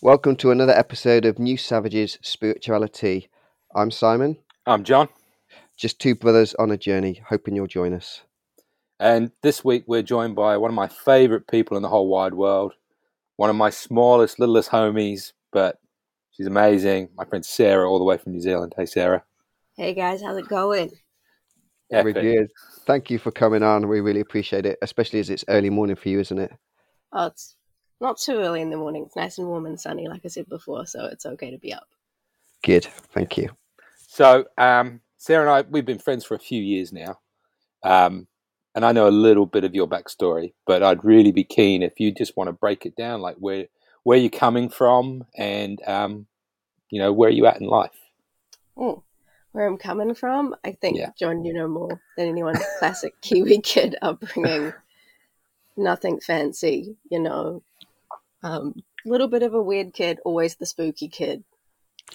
Welcome to another episode of New Savages Spirituality. I'm Simon, I'm John, just two brothers on a journey, hoping you'll join us. and this week we're joined by one of my favorite people in the whole wide world, one of my smallest, littlest homies, but she's amazing. My friend Sarah, all the way from New Zealand. Hey, Sarah. Hey guys, how's it going? Very Epic. good. Thank you for coming on. We really appreciate it, especially as it's early morning for you, isn't it? Oh, it's not too early in the morning. It's nice and warm and sunny, like I said before, so it's okay to be up. Good. Thank you. So, um, Sarah and I, we've been friends for a few years now. Um, and I know a little bit of your backstory, but I'd really be keen if you just want to break it down, like where where you're coming from, and um, you know where you at in life. Oh, where I'm coming from, I think, Yeah. John, you know more than anyone. Classic Kiwi kid upbringing. Nothing fancy, you know. Um, little bit of a weird kid, always the spooky kid.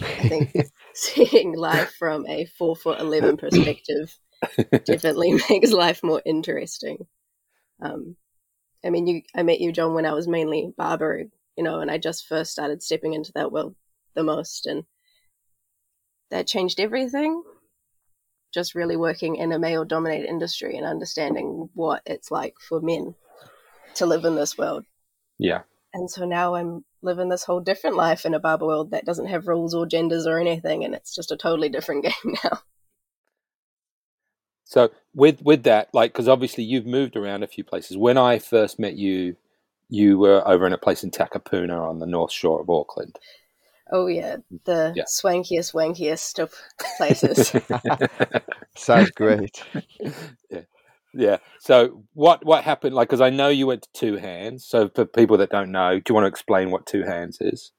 I think seeing life from a four foot eleven perspective definitely makes life more interesting. Um, I mean, you, I met you, John, when I was mainly barbering, you know, and I just first started stepping into that world the most, and that changed everything. Just really working in a male dominated industry and understanding what it's like for men to live in this world. Yeah. And so now I'm living this whole different life in a barber world that doesn't have rules or genders or anything, and it's just a totally different game now. So with with that, like, because obviously you've moved around a few places. When I first met you, you were over in a place in Takapuna on the north shore of Auckland. Oh yeah, the Yeah. swankiest, wankiest of places. Sounds great. yeah. So what what happened? Like, because I know you went to Two Hands. So for people that don't know, do you want to explain what Two Hands is?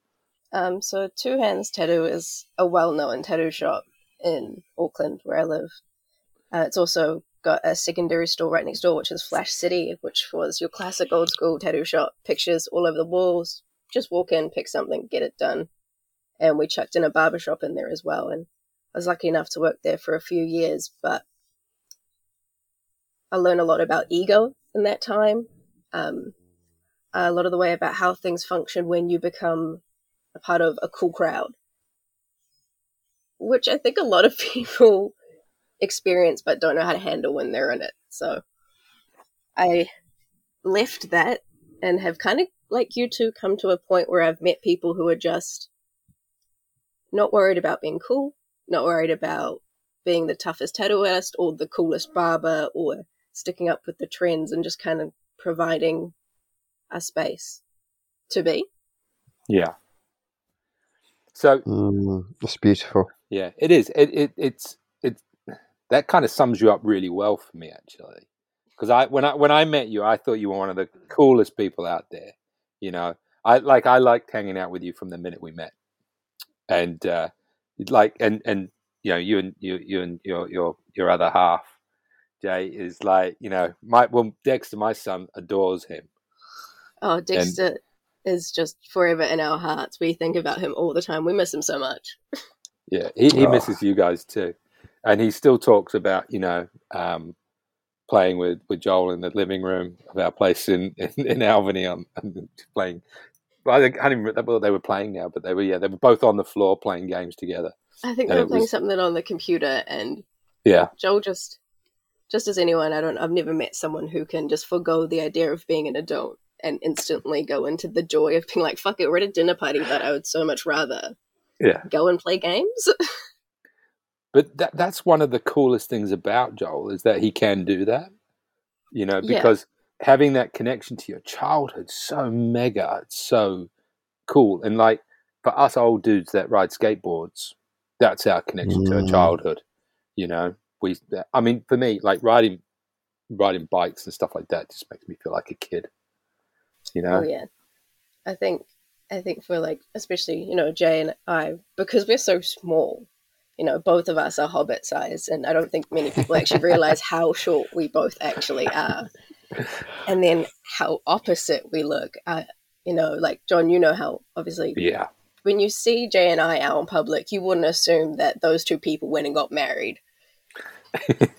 um, so Two Hands Tattoo is a well-known tattoo shop in Auckland, where I live. Uh, it's also got a secondary store right next door, which is Flash City, which was your classic old school tattoo shop. Pictures all over the walls. Just walk in, pick something, get it done. And we chucked in a barber shop in there as well. And I was lucky enough to work there for a few years, but I learned a lot about ego in that time. Um, a lot of the way about how things function when you become a part of a cool crowd, which I think a lot of people experience but don't know how to handle when they're in it. So I left that and have kind of, like you two, come to a point where I've met people who are just not worried about being cool, not worried about being the toughest tattoo artist or the coolest barber or sticking up with the trends and just kind of providing a space to be. Yeah. So Mm, that's beautiful. yeah, it is. It it it's it that kind of sums you up really well for me actually. Because I when I when I met you, I thought you were one of the coolest people out there. You know, I like I liked hanging out with you from the minute we met, and uh, like and and you know you and you you and your your your other half, Jay is like you know my well Dexter, my son adores him. Oh, Dexter is just forever in our hearts. We think about him all the time. We miss him so much. Yeah, he, he Oh. misses you guys too, and he still talks about you know um, playing with, with Joel in the living room of our place in in, in Albany on and playing. Well, I, think, I don't even remember what they were playing now, but they were yeah they were both on the floor playing games together. I think And they it were playing was- something on the computer, and Yeah, Joel just, just as anyone, I don't, I've never met someone who can just forego the idea of being an adult and instantly go into the joy of being like, "Fuck it, we're at a dinner party," but I would so much rather yeah. go and play games. But that that's one of the coolest things about Joel is that he can do that. You know, Yeah. because having that connection to your childhood so mega, it's so cool. And like for us old dudes that ride skateboards, that's our connection to our Mm. childhood. You know, we. I mean, for me, like riding riding bikes and stuff like that just makes me feel like a kid. You know, Oh yeah, I think I think for like especially you know Jay and I because we're so small, you know both of us are hobbit size, and I don't think many people actually realize how short we both actually are, and then how opposite we look. Uh, you know, like John, you know how obviously yeah, when you see Jay and I out in public, you wouldn't assume that those two people went and got married.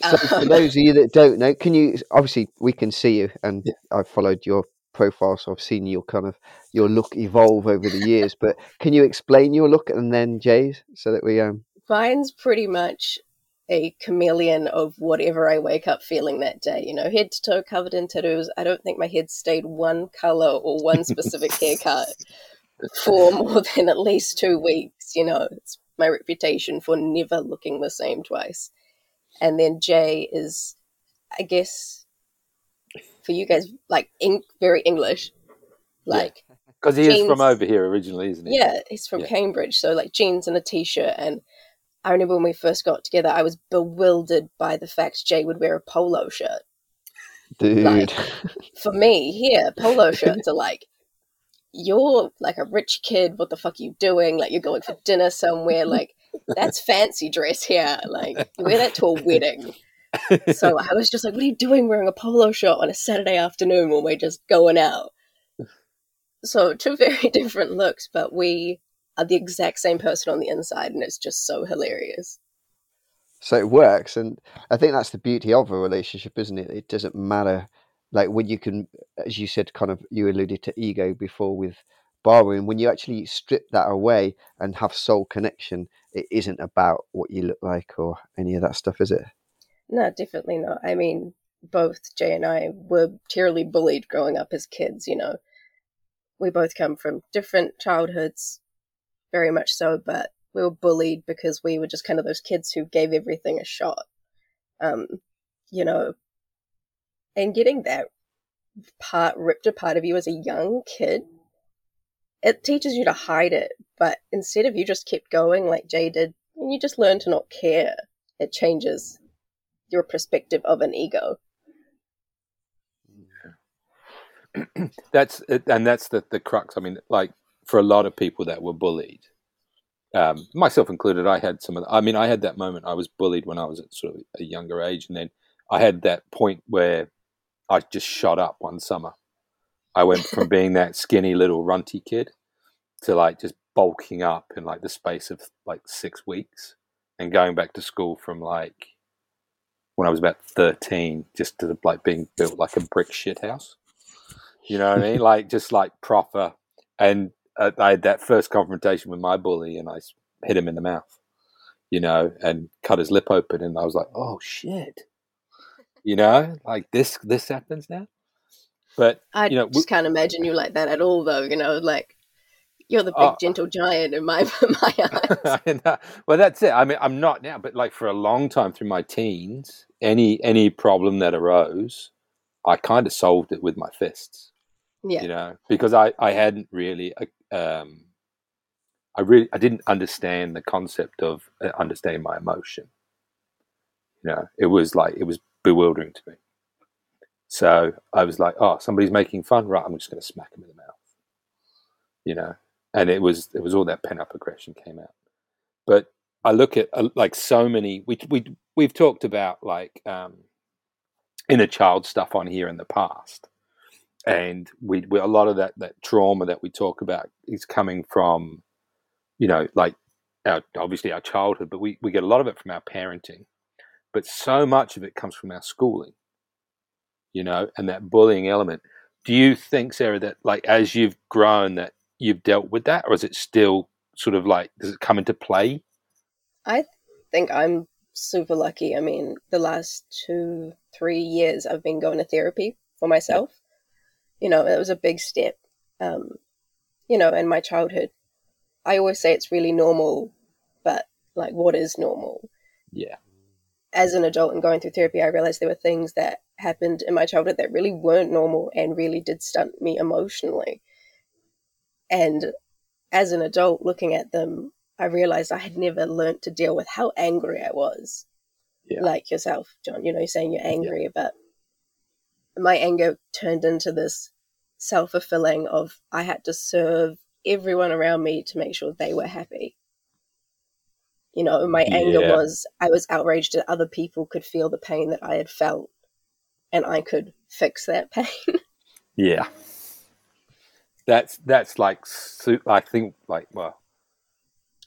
So for those of you that don't know, can you? Obviously, we can see you, and Yeah. I've followed your profile, so I've seen your kind of your look evolve over the years. But can you explain your look and then Jay's so that we um Mine's pretty much a chameleon of whatever I wake up feeling that day. You know, head to toe covered in tattoos. I don't think my head stayed one color or one specific haircut for more than at least two weeks. You know, it's my reputation for never looking the same twice. And then Jay is, I guess, for you guys, like in, very English. Like, Because he is from over here originally, isn't he? yeah, he's from Yeah. Cambridge. So, like, jeans and a t shirt. And I remember when we first got together, I was bewildered by the fact Jay would wear a polo shirt. dude? Like- For me, here, polo shirts are like, you're like a rich kid. What the fuck are you doing? Like, you're going for dinner somewhere. Like, that's fancy dress here. Like, you wear that to a wedding. So I was just like, what are you doing wearing a polo shirt on a Saturday afternoon when we're just going out? So, two very different looks, but we are the exact same person on the inside, and it's just so hilarious. so it works and i think that's the beauty of a relationship isn't it it doesn't matter like when you can as you said kind of you alluded to ego before with when you actually strip that away and have soul connection it isn't about what you look like or any of that stuff is it No, definitely not. I mean, both Jay and I were terribly bullied growing up as kids, you know. We both come from different childhoods, very much so, but we were bullied because we were just kind of those kids who gave everything a shot. Um, you know, and getting that part ripped apart of you as a young kid, it teaches you to hide it. But instead of you just kept going like Jay did, and you just learn to not care, it changes your perspective of an ego. that's and that's the the crux. I mean, like for a lot of people that were bullied, um, myself included, I had some of. The, I mean, I had that moment. I was bullied when I was at sort of a younger age, and then I had that point where I just shot up one summer. I went from being that skinny little runty kid to like just bulking up in like the space of like six weeks, and going back to school from like when I was about thirteen, just to like being built like a brick shit house. You know what I mean? Like just like proper. And uh, I had that first confrontation with my bully, and I hit him in the mouth. You know, and cut his lip open, and I was like, "Oh shit!" You know, like this this happens now. But I You know, just can't imagine you like that at all, though. You know, like you're the big Oh. gentle giant in my my eyes. Well, that's it. I mean, I'm not now, but like for a long time through my teens, any any problem that arose, I kind of solved it with my fists. Yeah, you know because i i hadn't really um i really i didn't understand the concept of uh, understanding my emotion you know it was like it was bewildering to me so i was like oh somebody's making fun. Right i'm just going to smack him in the mouth. You know? And it was it was all that pent up aggression came out. But i look at uh, like so many we we we've talked about like um inner child stuff on here in the past. And we, we a lot of that that trauma that we talk about is coming from you know like our obviously our childhood but we, we get a lot of it from our parenting. But so much of it comes from our schooling you know and that bullying element do you think sarah that like as you've grown that you've dealt with that or is it still sort of like does it come into play I think I'm super lucky. I mean, the last two three years I've been going to therapy for myself. You know, it was a big step. Um, you know, in my childhood, I always say it's really normal, but like, what is normal? yeah as an adult and going through therapy, I realized there were things that happened in my childhood that really weren't normal and really did stunt me emotionally. And as an adult looking at them, I realized I had never learnt to deal with how angry I was. Yeah. Like yourself, John, you know, you're saying you're angry, but my anger turned into this self fulfilling of I had to serve everyone around me to make sure they were happy. You know, my anger Yeah. was I was outraged that other people could feel the pain that I had felt and I could fix that pain. Yeah, that's that's like I think like well,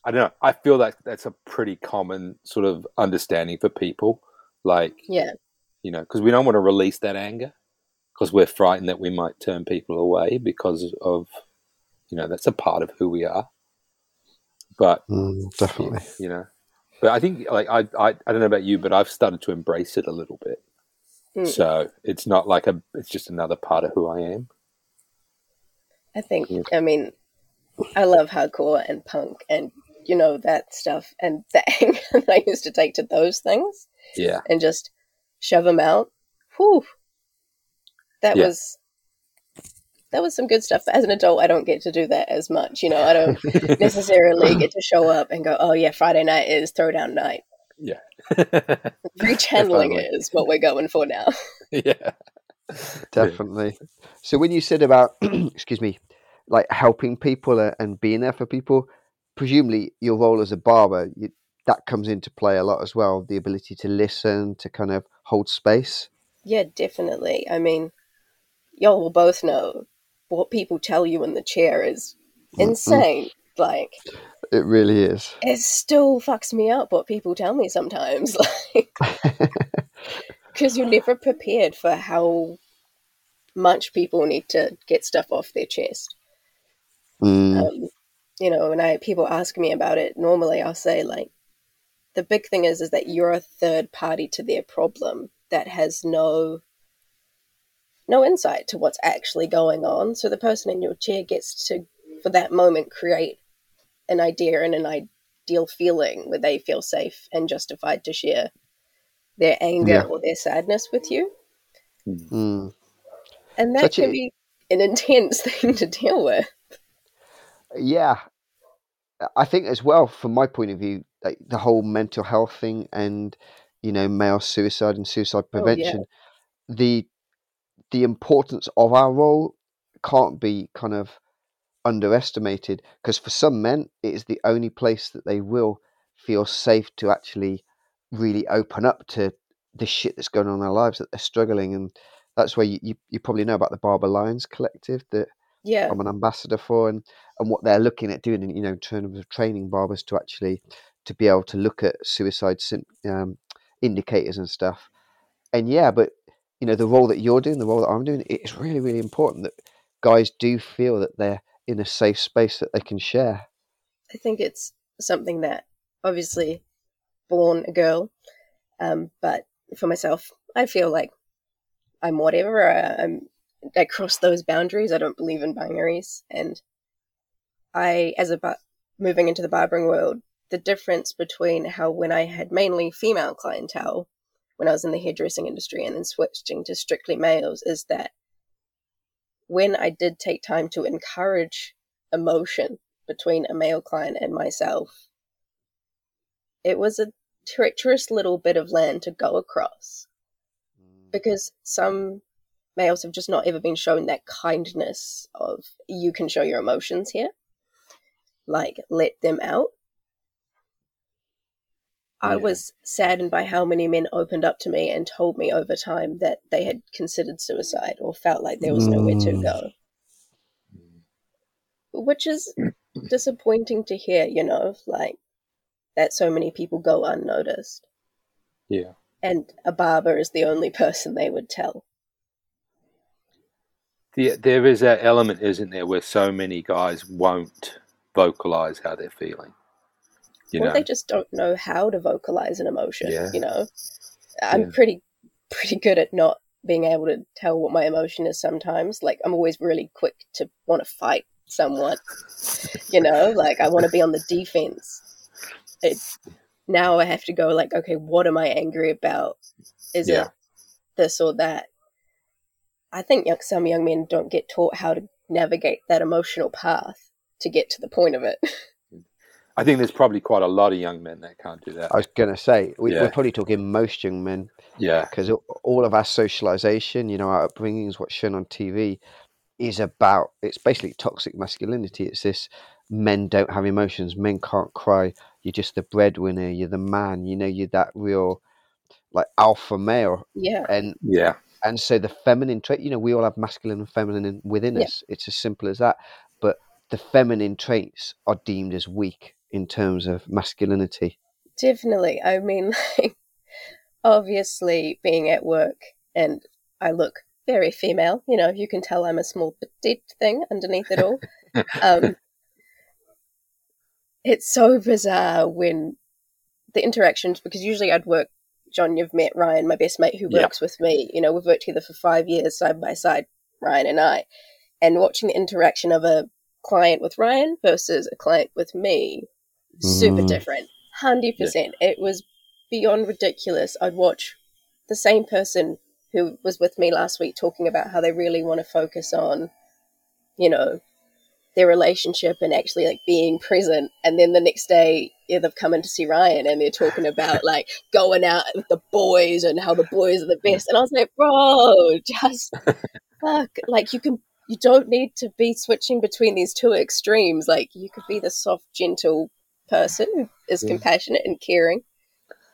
I don't know. I feel that that's a pretty common sort of understanding for people. Like yeah. you know, because we don't want to release that anger because we're frightened that we might turn people away because of you know that's a part of who we are. But Mm, definitely. you know, but I think like I I, I don't know about you, but I've started to embrace it a little bit. Mm. So it's not like a it's just another part of who I am. I think, Yeah. I mean, I love hardcore and punk and, you know, that stuff. And the anger that I used to take to those things Yeah. and just shove them out. Whew. That Yeah. was. That was some good stuff. But as an adult, I don't get to do that as much. You know, I don't necessarily get to show up and go, "Oh yeah, Friday night is throwdown night." Yeah. Rechanneling Definitely. is what we're going for now. yeah. Definitely. So when you said about, excuse me, like helping people and being there for people, presumably your role as a barber, you, that comes into play a lot as well. The ability to listen, to kind of hold space. Yeah, definitely. I mean, y'all will both know what people tell you in the chair is Mm-mm. Like, It really is. it still fucks me up what people tell me sometimes. Like, because you're never prepared for how much people need to get stuff off their chest. Mm, Um, you know, when I people ask me about it, normally I'll say like, the big thing is is that you're a third party to their problem that has no no insight to what's actually going on. So the person in your chair gets to, for that moment, create an idea and an ideal feeling where they feel safe and justified to share their anger Yeah. or their sadness with you. mm. And that Such a- can be an intense thing to deal with. Yeah, I think as well, from my point of view, like the whole mental health thing and you know male suicide and suicide Oh, yeah. prevention, the the importance of our role can't be kind of underestimated because for some men it is the only place that they will feel safe to actually really open up to the shit that's going on in their lives that they're struggling and that's where you, you, you probably know about the Barber Lions collective that Yeah. I'm an ambassador for and and what they're looking at doing in you know in terms of training barbers to actually to be able to look at suicide um, indicators and stuff and yeah but you know the role that you're doing the role that I'm doing it's really really important that guys do feel that they're in a safe space that they can share I think it's something that obviously born a girl, um, but for myself, I feel like I'm whatever. I, I'm I cross those boundaries. I don't believe in binaries, and I, as a bar- moving into the barbering world, the difference between how when I had mainly female clientele when I was in the hairdressing industry and then switching to strictly males is that when I did take time to encourage emotion between a male client and myself, it was a treacherous little bit of land to go across. Mm. Because some males have just not ever been shown that kindness of you can show your emotions here, like let them out. I Yeah. was saddened by how many men opened up to me and told me over time that they had considered suicide or felt like there was nowhere to Mm. go. Which is disappointing to hear, you know, like that so many people go unnoticed. Yeah. And a barber is the only person they would tell. The, there is that element, isn't there, where so many guys won't vocalize how they're feeling. You or know, they just don't know how to vocalize an emotion, Yeah. you know. I'm Yeah. pretty pretty good at not being able to tell what my emotion is sometimes. Like I'm always really quick to want to fight someone. You know, like I want to be on the defense. It, now I have to go like, okay, what am I angry about? Is Yeah. it this or that? I think young, some young men don't get taught how to navigate that emotional path to get to the point of it. I think there's probably quite a lot of young men that can't do that. I was gonna say we, Yeah. we're probably talking most young men Yeah, because all of our socialization, you know, our upbringings, what's shown on TV, is about it's basically toxic masculinity. It's this men don't have emotions, men can't cry. You're just the breadwinner. You're the man. You know, you're that real like alpha male, yeah, and yeah, and so the feminine trait. You know, we all have masculine and feminine within Yeah. us. It's as simple as that. But the feminine traits are deemed as weak in terms of masculinity. Definitely. I mean, like, obviously, being at work and I look very female. You know, you can tell I'm a small petite thing underneath it all. um, it's so bizarre when the interactions because usually I'd work. John, you've met Ryan, my best mate who Yeah. works with me. You know, we've worked together for five years side by side, Ryan and I. And watching the interaction of a client with Ryan versus a client with me, super Mm. different. 100%. It was beyond ridiculous. I'd watch the same person who was with me last week talking about how they really want to focus on, you know, their relationship and actually like being present. And then the next day, yeah, they've come in to see Ryan and they're talking about like going out with the boys and how the boys are the best. And I was like, bro, just fuck. Like you can, you don't need to be switching between these two extremes. Like you could be the soft, gentle person who is Yeah. compassionate and caring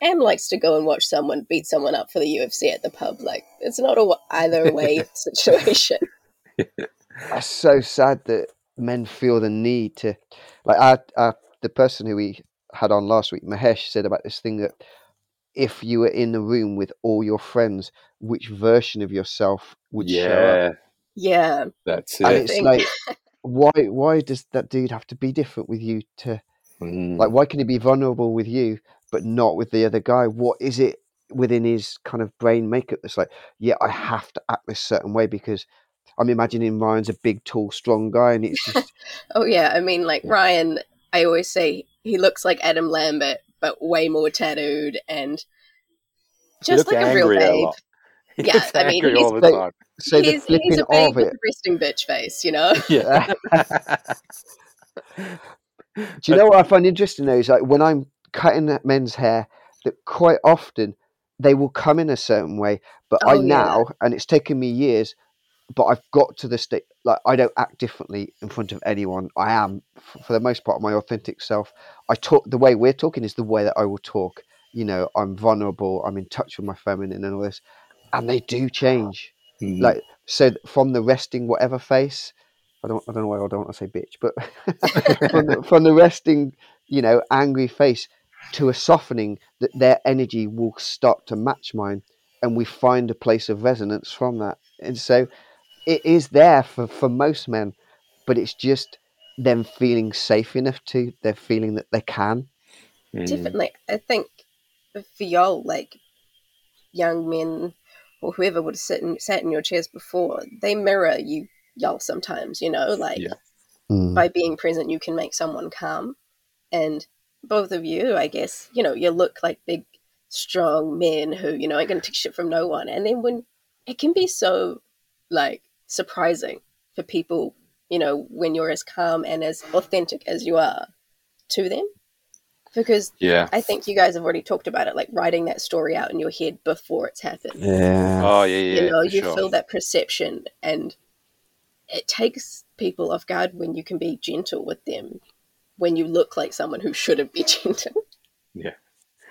and likes to go and watch someone beat someone up for the UFC at the pub. Like it's not a either way situation. It's so sad that men feel the need to, like, our, our, the person who we had on last week, Mahesh, said about this thing that if you were in the room with all your friends, which version of yourself would show up? yeah, Yeah. that's And it. it's think- like, why? Why does that dude have to be different with you? To Mm. like, why can he be vulnerable with you but not with the other guy? What is it within his kind of brain makeup that's like, yeah, I have to act this certain way because I'm imagining Ryan's a big, tall, strong guy, and it's just Oh yeah, I mean like. Ryan, I always say he looks like Adam Lambert, but way more tattooed and just like a real babe. He Yeah, I mean, he's- the Like- so he's, he's a babe with a resting bitch face, you know? Yeah. Do you know what I find interesting though? Is like when I'm cutting men's hair, that quite often they will come in a certain way, but I Oh, yeah. now, and it's taken me years, but I've got to the state like I don't act differently in front of anyone. I am, for the most part, my authentic self. I talk the way we're talking is the way that I will talk. You know, I'm vulnerable. I'm in touch with my feminine and all this, and they do change. Mm. Like so, from the resting whatever face. I don't. I don't know why I don't want to say bitch, but from the, from the resting, you know, angry face to a softening that their energy will start to match mine, and we find a place of resonance from that. And so, it is there for for most men, but it's just them feeling safe enough to. They're feeling that they can. Definitely. I think for y'all, like young men or whoever would have sit in, sat in your chairs before, they mirror you y'all sometimes, you know, like Yeah. Mm. by being present you can make someone calm. And both of you, I guess, you know, you look like big, strong men who, you know, ain't gonna take shit from no one. And then when it can be so like surprising for people, you know, when you're as calm and as authentic as you are to them. Because Yeah. I think you guys have already talked about it, like writing that story out in your head before it's happened. Yeah. Oh yeah, yeah. you know, you sure. feel that perception, and it takes people off guard when you can be gentle with them, when you look like someone who shouldn't be gentle.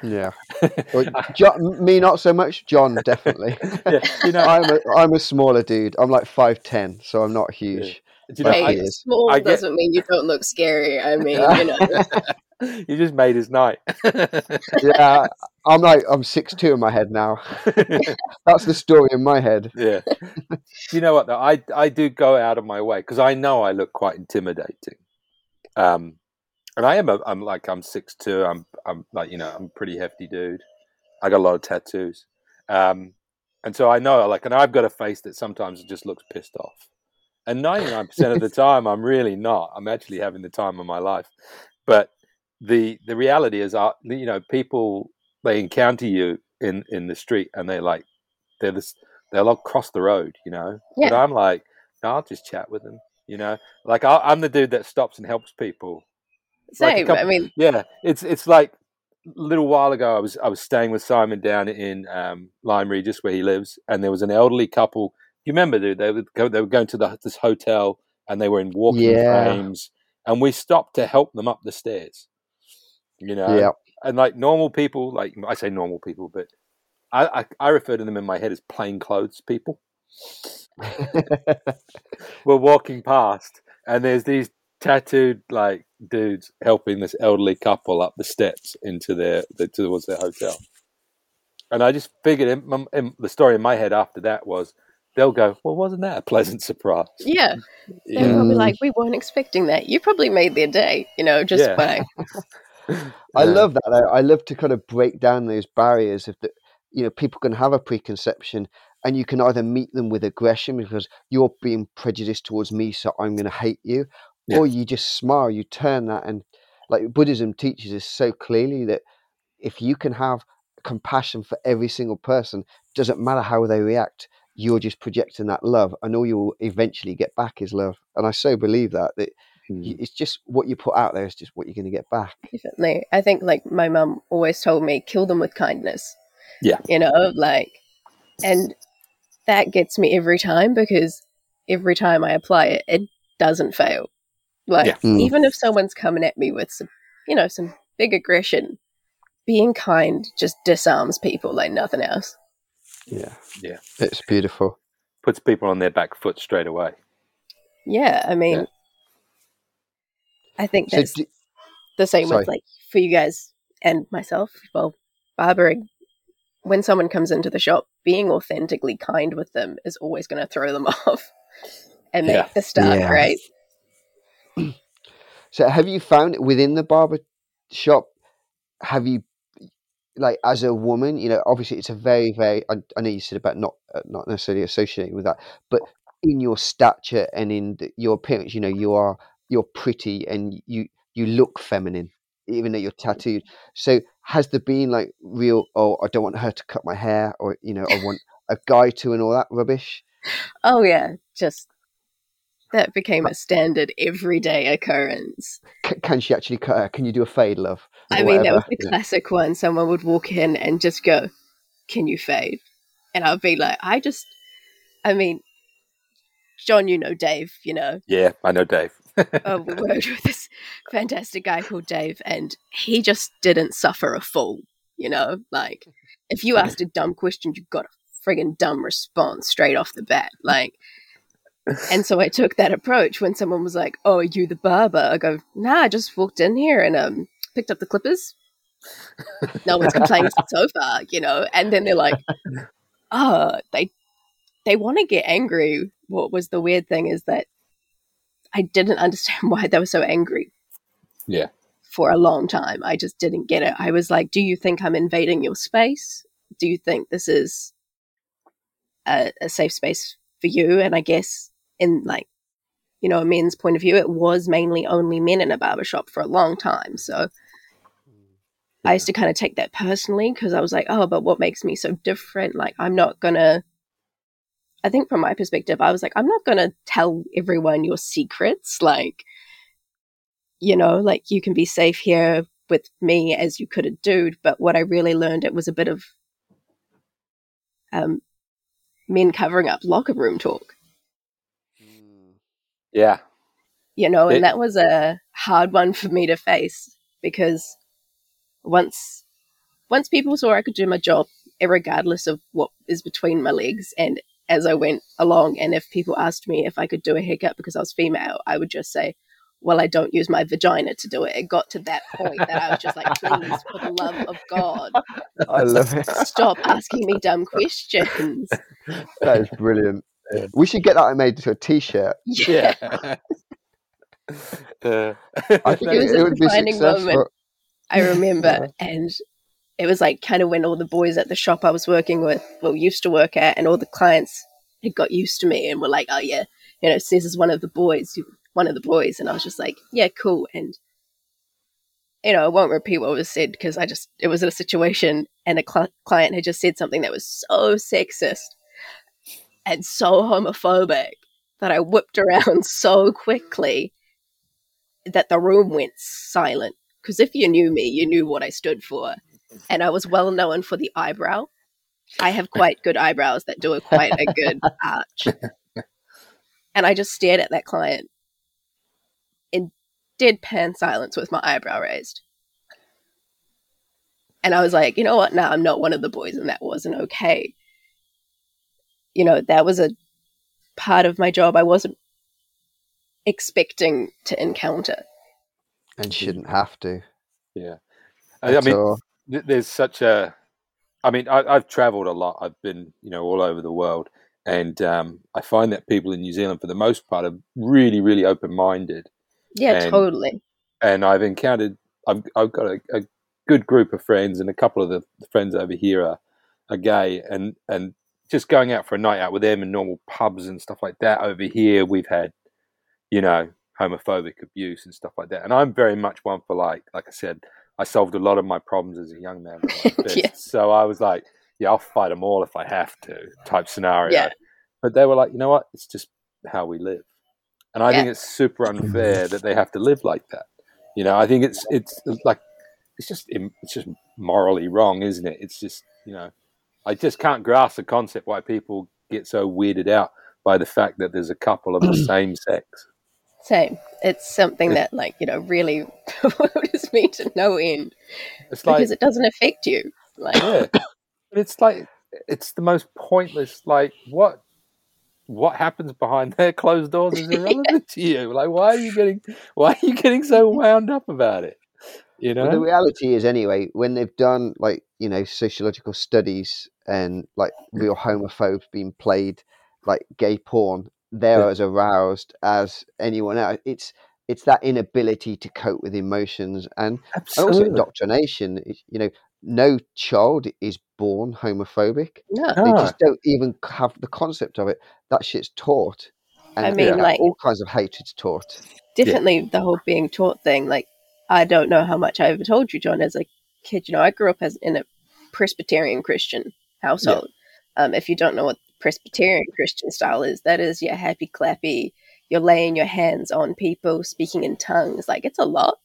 Yeah. Well, John, me not so much. John definitely. yeah. You know, I'm a I'm a smaller dude. I'm like five ten, so I'm not huge. Do you know, hey, I, small I get- doesn't mean you don't look scary. I mean, you know, you just made his night. Yeah, I'm like I'm six two in my head now. That's the story in my head. yeah. Do you know what though? I I do go out of my way because I know I look quite intimidating. Um, and I am a I'm like I'm six two. I'm I'm like you know I'm a pretty hefty dude. I got a lot of tattoos. Um, and so I know like and I've got a face that sometimes just looks pissed off. And ninety nine percent of the time I'm really not. I'm actually having the time of my life. But the the reality is, uh, you know, people they encounter you in in the street and they're like they're this they'll all cross the road, you know. But Yeah. I'm like, no, I'll just chat with them, you know. Like i I'm the dude that stops and helps people. like same. couple- I mean, Yeah, it's it's like a little while ago. I was I was staying with Simon down in um, Lyme Regis where he lives, and there was an elderly couple. You remember, dude? They would go. They were going to the, this hotel, and they were in walking Yeah. frames, and we stopped to help them up the stairs. You know, Yeah. and like normal people, like I say normal people, but I, I, I refer to them in my head as plain clothes people. We're walking past, and there's these tattooed like dudes helping this elderly couple up the steps into their the, towards their hotel. And I just figured in, in, the story in my head after that was, they'll go, "Well, wasn't that a pleasant surprise?" Yeah, they're Yeah. probably Mm. like, we weren't expecting that. You probably made their day, you know, just Yeah. by I Yeah. love that. Though. I love to kind of break down those barriers of the, you know, people can have a preconception, and you can either meet them with aggression because you're being prejudiced towards me, so I'm going to hate you, Yeah. or you just smile, you turn that, and like Buddhism teaches us so clearly that if you can have compassion for every single person, doesn't matter how they react, you're just projecting that love, and all you'll eventually get back is love. And I so believe that that y- it's just what you put out there is just what you're going to get back. Definitely. I think like my mum always told me, kill them with kindness. Yeah. You know, like, and that gets me every time because every time I apply it, it doesn't fail. Like, Yeah. Mm. even if someone's coming at me with some, you know, some big aggression, being kind just disarms people like nothing else. Yeah, Yeah. it's beautiful. Puts people on their back foot straight away. Yeah. I mean, Yeah. I think So that's do, the same Sorry. with like for you guys and myself. Well, barbering. When someone comes into the shop, being authentically kind with them is always going to throw them off and make Yeah. the start Yeah. great. so have you found it within the barber shop? Have you like as a woman? You know, obviously it's a very, very. I, I know you said about not uh, not necessarily associating with that, but in your stature and in the, your appearance, you know, you are you're pretty and you you look feminine, even though you're tattooed. So has there been like real? Oh, I don't want her to cut my hair, or you know, I want a guy to and all that rubbish. Oh yeah, just that became a standard everyday occurrence. C- can she actually cut her? Can you do a fade, love? I Or mean, that was the you know? classic one. Someone would walk in and just go, "Can you fade?" And I'd be like, "I just, I mean." John, you know Dave, you know, Yeah, I know Dave. uh, we worked with this fantastic guy called Dave, and he just didn't suffer a fool. You know, like if you asked a dumb question, you got a friggin' dumb response straight off the bat. Like, and so I took that approach when someone was like, "Oh, are you the barber?" I go, "Nah, I just walked in here and um picked up the clippers. No one's complained so far, you know." And then they're like, "Oh, they they want to get angry." What was the weird thing is that I didn't understand why they were so angry. Yeah. For a long time. I just didn't get it. I was like, do you think I'm invading your space? Do you think this is a, a safe space for you? And I guess in like, you know, a men's point of view, it was mainly only men in a barbershop for a long time. So I used to kind of take that personally because I was like, oh, but what makes me so different? Like, I'm not to I think from my perspective, I was like, I'm not to tell everyone your secrets. Like, you know, like you can be safe here with me as you could a dude. But what I really learned, it was a bit of um, men covering up locker room talk, Yeah. you know, and It- that was a hard one for me to face because once once people saw I could do my job, regardless of what is between my legs, and as I went along, and if people asked me if I could do a haircut because I was female, I would just say, "Well, I don't use my vagina to do it." It got to that point that I was just like, "Please, for the love of God, I love it. stop asking me dumb questions." That is brilliant. Yeah. We should get that made to a T-shirt. Yeah, Yeah. Uh, I think It it, was it a would be successful. moment. I remember, and it was like kind of when all the boys at the shop I was working with, well, used to work at, and all the clients had got used to me and were like, "Oh yeah, you know, Cez is one of the boys, one of the boys," and I was just like, "Yeah, cool." And you know, I won't repeat what was said because I just it was in a situation, and a cl- client had just said something that was so sexist and so homophobic that I whipped around so quickly that the room went silent because if you knew me, you knew what I stood for. And I was well known for the eyebrow. I have quite good eyebrows that do a quite a good arch. And I just stared at that client in deadpan silence with my eyebrow raised. And I was like, you know what? No, I'm not one of the boys, and that wasn't okay. You know, that was a part of my job I wasn't expecting to encounter. and shouldn't have to. yeah. I, I mean, all. there's such a i mean I, i've traveled a lot i've been you know all over the world and um, I find that people in New Zealand, for the most part, are really, really open minded. Yeah, And- totally. And I've encountered, I've, I've got a, a good group of friends, and a couple of the friends over here are, are gay, and and just going out for a night out with them in normal pubs and stuff like that. Over here, we've had, you know, homophobic abuse and stuff like that. And I'm very much one for like, like I said, I solved a lot of my problems as a young man. Yeah. So I was like, yeah, I'll fight them all if I have to, type scenario. Yeah. But they were like, you know what? It's just how we live. And I think it's super unfair that they have to live like that. You know, I think it's it's like it's just it's just morally wrong, isn't it? It's just you know, I just can't grasp the concept why people get so weirded out by the fact that there's a couple of the same sex. Same. It's something that, like, you know, really bewilders me to no end It's like because it doesn't affect you. Like, yeah, it's like it's the most pointless. Like what what happens behind their closed doors is irrelevant to you. Like why are you getting why are you getting so wound up about it? You know? But the reality is, anyway, when they've done like you know sociological studies and like real homophobes being played like gay porn, they're Yeah. as aroused as anyone else. It's it's that inability to cope with emotions and, and also indoctrination. You know, no child is born homophobic. no. They just don't even have the concept of it. That shit's taught. I And mean, yeah, like- all kinds of hatred's taught. definitely the whole being taught thing. Like, I don't know how much I ever told you, John, as a kid. You know, I grew up as in a Presbyterian Christian household. Um, if you don't know what Presbyterian Christian style is, that is your happy clappy. You're laying your hands on people, speaking in tongues. Like it's a lot.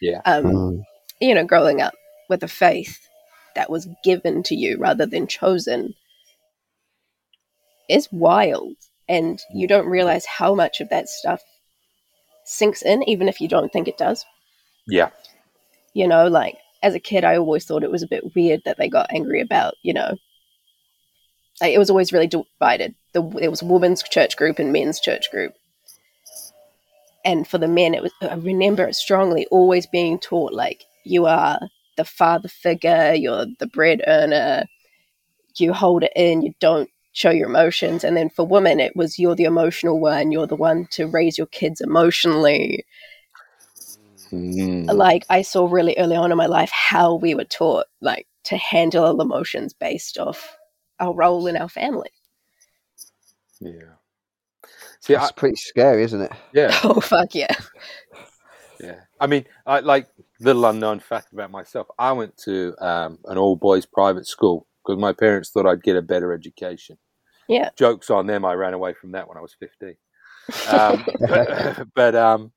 Yeah. Um, Mm. you know, growing up with a faith that was given to you rather than chosen is wild. And you don't realize how much of that stuff sinks in, even if you don't think it does. Yeah. You know, like as a kid, I always thought it was a bit weird that they got angry about, you know, like it was always really divided. The, there was women's church group and men's church group. And for the men, it was, I remember it strongly always being taught like, you are the father figure, you're the bread earner, you hold it in, you don't show your emotions. And then for women, it was you're the emotional one, you're the one to raise your kids emotionally. Mm. Like I saw really early on in my life how we were taught like to handle our emotions based off our role in our family. Yeah. See, It's pretty scary, isn't it? yeah, Oh fuck yeah. yeah. I mean, I like little unknown fact about myself. I went to um, an all boys private school because my parents thought I'd get a better education. Yeah. Jokes on them. I ran away from that when I was fifteen. Um, but, but um,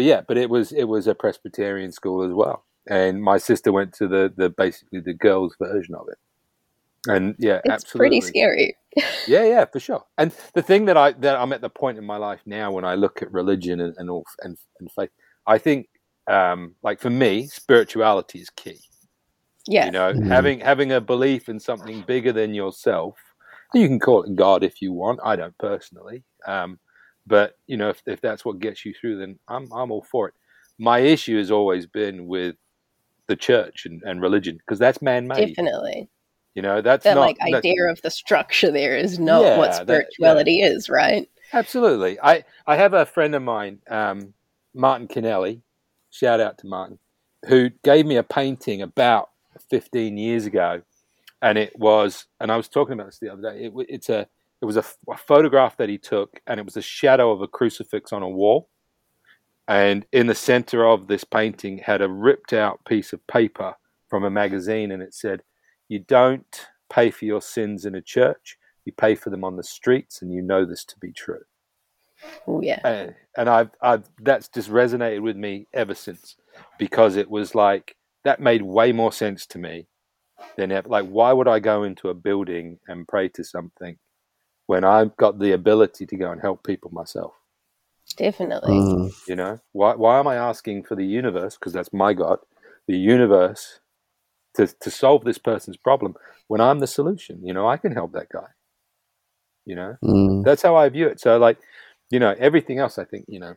but yeah, but it was it was a Presbyterian school as well, and my sister went to the the basically the girls' version of it. And yeah, It's absolutely. pretty scary. Yeah, yeah, for sure. And the thing that I that I'm at the point in my life now when I look at religion and and all, and, and faith, I think um, like for me, spirituality is key. Yeah. You know, Mhm. having having a belief in something bigger than yourself. You can call it God if you want. I don't personally, um, but you know, if if that's what gets you through, then I'm I'm all for it. My issue has always been with the church and, and religion because that's man made. Definitely. You know, that's That not like idea of the structure there is not Yeah, what that- spirituality is, right? Absolutely. I, I have a friend of mine, um, Martin Kennelly, shout out to Martin, who gave me a painting about 15 years ago. And it was, and I was talking about this the other day. It, it's a, it was a photograph that he took, and it was a shadow of a crucifix on a wall. And in the center of this painting had a ripped out piece of paper from a magazine, and it said, You don't pay for your sins in a church, you pay for them on the streets, and you know this to be true Oh yeah. and, and I've, I've that's just resonated with me ever since because it was like that made way more sense to me than ever. Like, why would I go into a building and pray to something when I've got the ability to go and help people myself? Definitely. Mm. You know, why why am I asking for the universe? Because that's my God, the universe, to to solve this person's problem when I'm the solution. You know, I can help that guy. You know, Mm. that's how I view it. So, like, you know, everything else, I think, you know,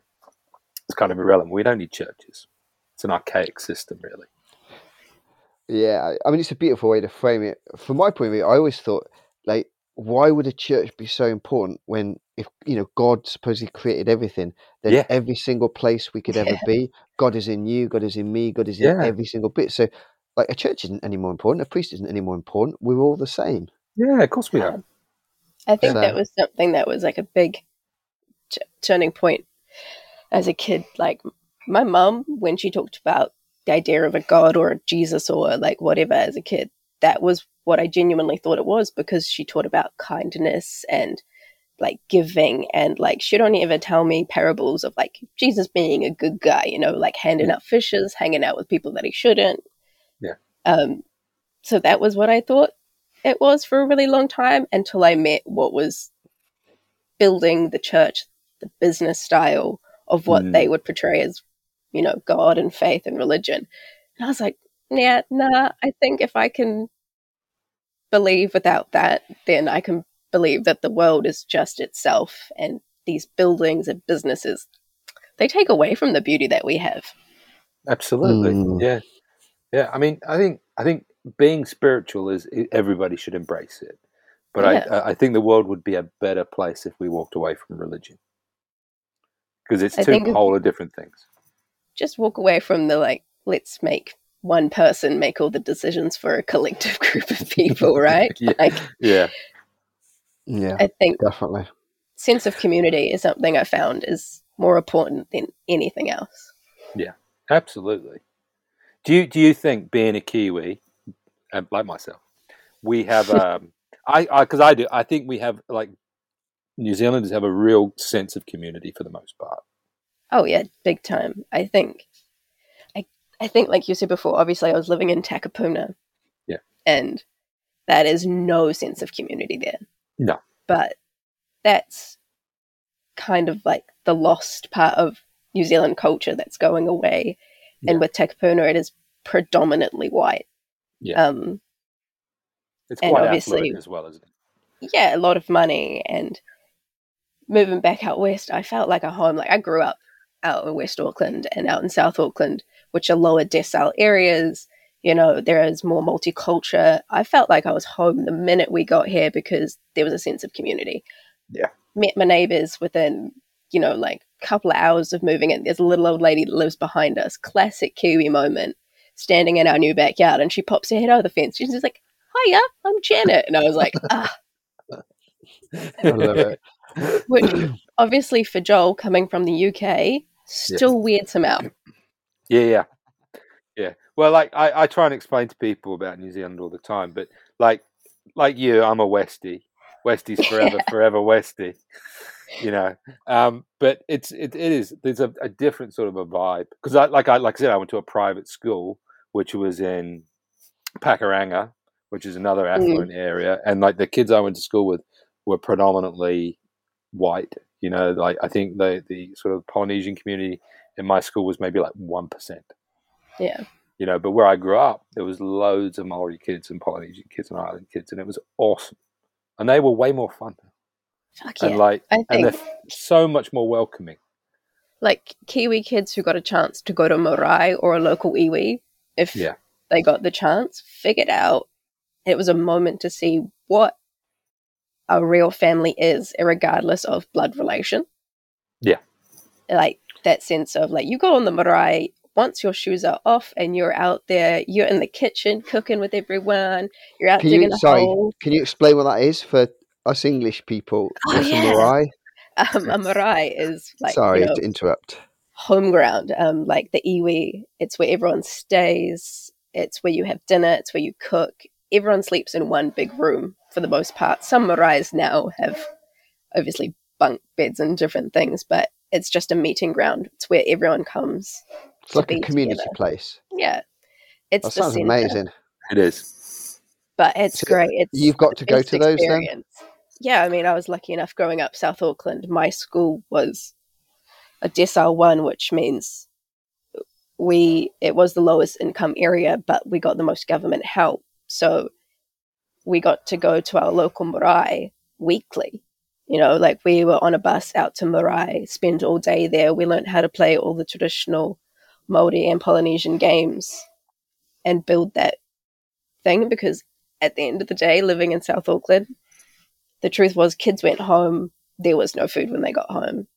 it's kind of irrelevant. We don't need churches. It's an archaic system, really. Yeah, I- I mean, it's a beautiful way to frame it. From my point of view, I always thought like why would a church be so important when if you know God supposedly created everything, then Yeah. every single place we could ever Yeah. be, God is in you, God is in me, God is in Yeah. every single bit. So like a church isn't any more important, a priest isn't any more important. We're all the same. Yeah, of course we are. Um, I think So- that was something that was like a big t- turning point as a kid. Like my mum, when she talked about the idea of a God or a Jesus or like whatever as a kid, that was what I genuinely thought it was because she taught about kindness and like giving and like she'd only ever tell me parables of like Jesus being a good guy, you know, like handing out fishes, hanging out with people that he shouldn't. Yeah. Um so that was what I thought it was for a really long time until I met what was building the church, the business style of what Mm. they would portray as, you know, God and faith and religion. And I was like, yeah, nah, I think if I can believe without that, then I can believe that the world is just itself and these buildings and businesses, they take away from the beauty that we have. Absolutely. Mm. Yeah. Yeah. I mean, I think I think being spiritual is everybody should embrace it. But Yeah. I I think the world would be a better place if we walked away from religion. Because it's I two think if- polar different things. Just walk away from the like, let's make one person make all the decisions for a collective group of people, right? Yeah. Like, Yeah. Yeah, I think definitely. sense of community is something I found is more important than anything else. Yeah, absolutely. Do you do you think being a Kiwi, um, like myself, we have um, I because I, do I think we have like New Zealanders have a real sense of community for the most part. Oh yeah, big time. I think, I think like you said before. Obviously, I was living in Takapuna. Yeah. and that is no sense of community there. No. but that's kind of like the lost part of New Zealand culture that's going away. Yeah. And with Takapuna, it is predominantly white. Yeah. Um, It's quite obviously- as well, isn't it? yeah, a lot of money and moving back out west, I felt like a home. Like I grew up out in West Auckland and out in South Auckland, which are lower decile areas. You know, there is more multicultural. I felt like I was home the minute we got here because there was a sense of community. Yeah. Met my neighbors within, you know, like a couple of hours of moving in. There's a little old lady that lives behind us. Classic Kiwi moment. Standing in our new backyard and she pops her head over the fence. She's just like, Hiya, I'm Janet. And I was like, ah, I love it. which obviously for Joel coming from the UK still weirds him out. Yeah, yeah, yeah. Well, like I, I try and explain to people about New Zealand all the time, but like, like you, I'm a Westie. Westie's forever, forever Westie. You know, um, but it's it, it is there's a, a different sort of a vibe because I like I like I said I went to a private school which was in Pakuranga, which is another affluent area, and like the kids I went to school with were predominantly white. You know, like I think the the sort of Polynesian community in my school was maybe like one percent. Yeah. You know, but where I grew up, there was loads of Maori kids and Polynesian kids and Island kids, and it was awesome. And they were way more fun, Fuck yeah. and like, I and they're so much more welcoming. like Kiwi kids who got a chance to go to marae or a local iwi, if Yeah. they got the chance, figured out it was a moment to see what a real family is, regardless of blood relation. Yeah. Like that sense of like you go on the marae, once your shoes are off and you're out there, you're in the kitchen cooking with everyone, you're out Can digging you a sorry? hole. Can you explain what that is for us English people? Oh, What's a yeah. marae? Um, a marae is like sorry you know, to interrupt. home ground, um, like the iwi. It's where everyone stays. It's where you have dinner. It's where you cook. Everyone sleeps in one big room for the most part. Some Marais now have obviously bunk beds and different things, but it's just a meeting ground. It's where everyone comes. It's to like a community together. place. Yeah, it's That the sounds centre, amazing. It is. but it's So great. It's You've got to go to those then. Yeah, I mean, I was lucky enough growing up South Auckland. My school was a decile one, which means we it was the lowest income area, but we got the most government help. So we got to go to our local marae weekly. You know, like we were on a bus out to marae, spend all day there. We learned how to play all the traditional Maori and Polynesian games and build that thing because at the end of the day, living in South Auckland, the truth was kids went home, there was no food when they got home.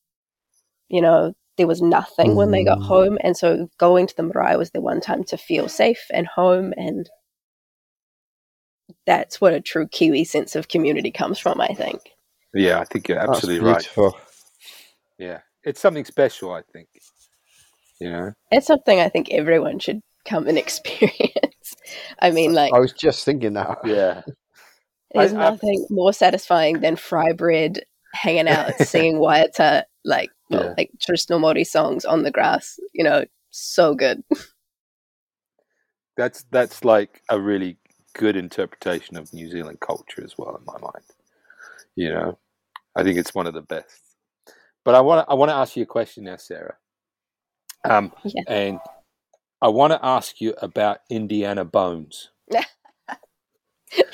You know, there was nothing when they got Mm. home. And so going to the marae was the one time to feel safe and home. And that's what a true Kiwi sense of community comes from, I think. Yeah, I think you're absolutely right. beautiful. Yeah, it's something special. I think. You know. It's something I think everyone should come and experience. I mean, like, I was just thinking that. Yeah. there's I- I- nothing more satisfying than fry bread, hanging out, singing Waiata, like, well, Yeah. like traditional Māori songs on the grass. You know, so good. That's that's like a really good interpretation of New Zealand culture as well in my mind. You know, I think it's one of the best. But I want to I want to ask you a question now, Sarah. Um, Yeah. and I want to ask you about Indiana Bones.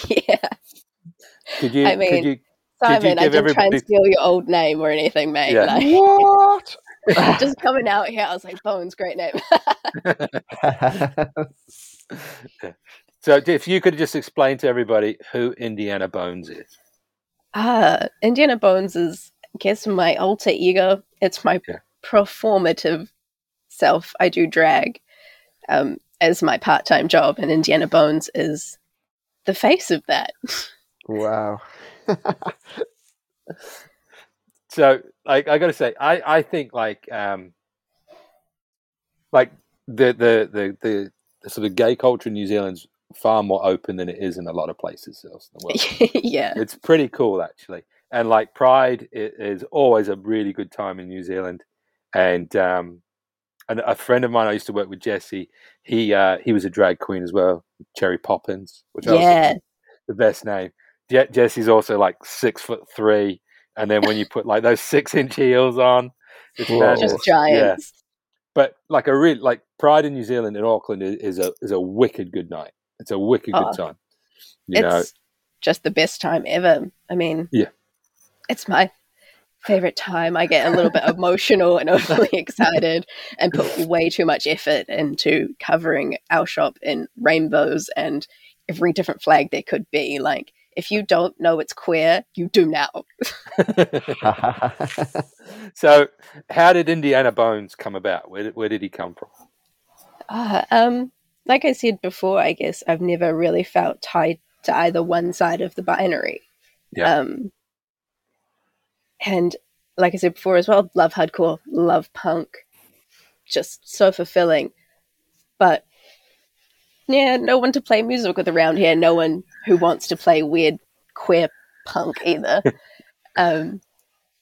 yeah. Could you? I mean, could you? Simon, I give didn't try and steal your old name or anything, mate. Yeah. Like, What? just coming out here, I was like, Bones, great name. So, if you could just explain to everybody who Indiana Bones is. Ah, Indiana Bones is, I guess, my alter ego. It's my Yeah. performative self. I do drag um, as my part time job, and Indiana Bones is the face of that. wow. so like i gotta say i i think like um like the the the the, the sort of gay culture in new zealand's far more open than it is in a lot of places else in the world yeah. it's pretty cool actually and like pride it is always a really good time in new zealand and um and a friend of mine i used to work with jesse he uh he was a drag queen as well cherry poppins which Yeah. think is the best name Je- jesse's also like six foot three and then when you put like those six inch heels on it's Whoa. Just giants. but like a real like pride in new zealand in auckland is, is a is a wicked good night it's a wicked Oh, good time you it's know just the best time ever. I mean, Yeah. it's my favorite time. I get a little bit emotional and overly excited and put way too much effort into covering our shop in rainbows and every different flag there could be. Like, if you don't know it's queer, you do now. so how did indiana bones come about where did, where did he come from Uh, um, like I said before, I guess I've never really felt tied to either one side of the binary. Yeah. Um, and like I said before as well, love hardcore, love punk, just so fulfilling. But yeah, no one to play music with around here. No one who wants to play weird queer punk either. um,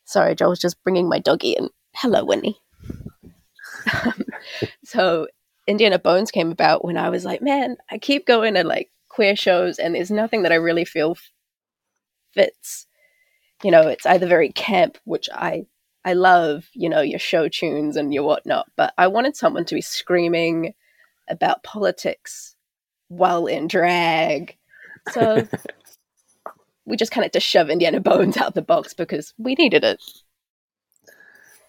sorry, Joel's just bringing my doggy in. Hello, Winnie. Um, so Indiana Bones came about when I was like, man, I keep going to like queer shows and there's nothing that I really feel fits. You know, it's either very camp, which I I love, you know, your show tunes and your whatnot, but I wanted someone to be screaming about politics while in drag. So we just kind of had to shove Indiana Bones out of the box because we needed it.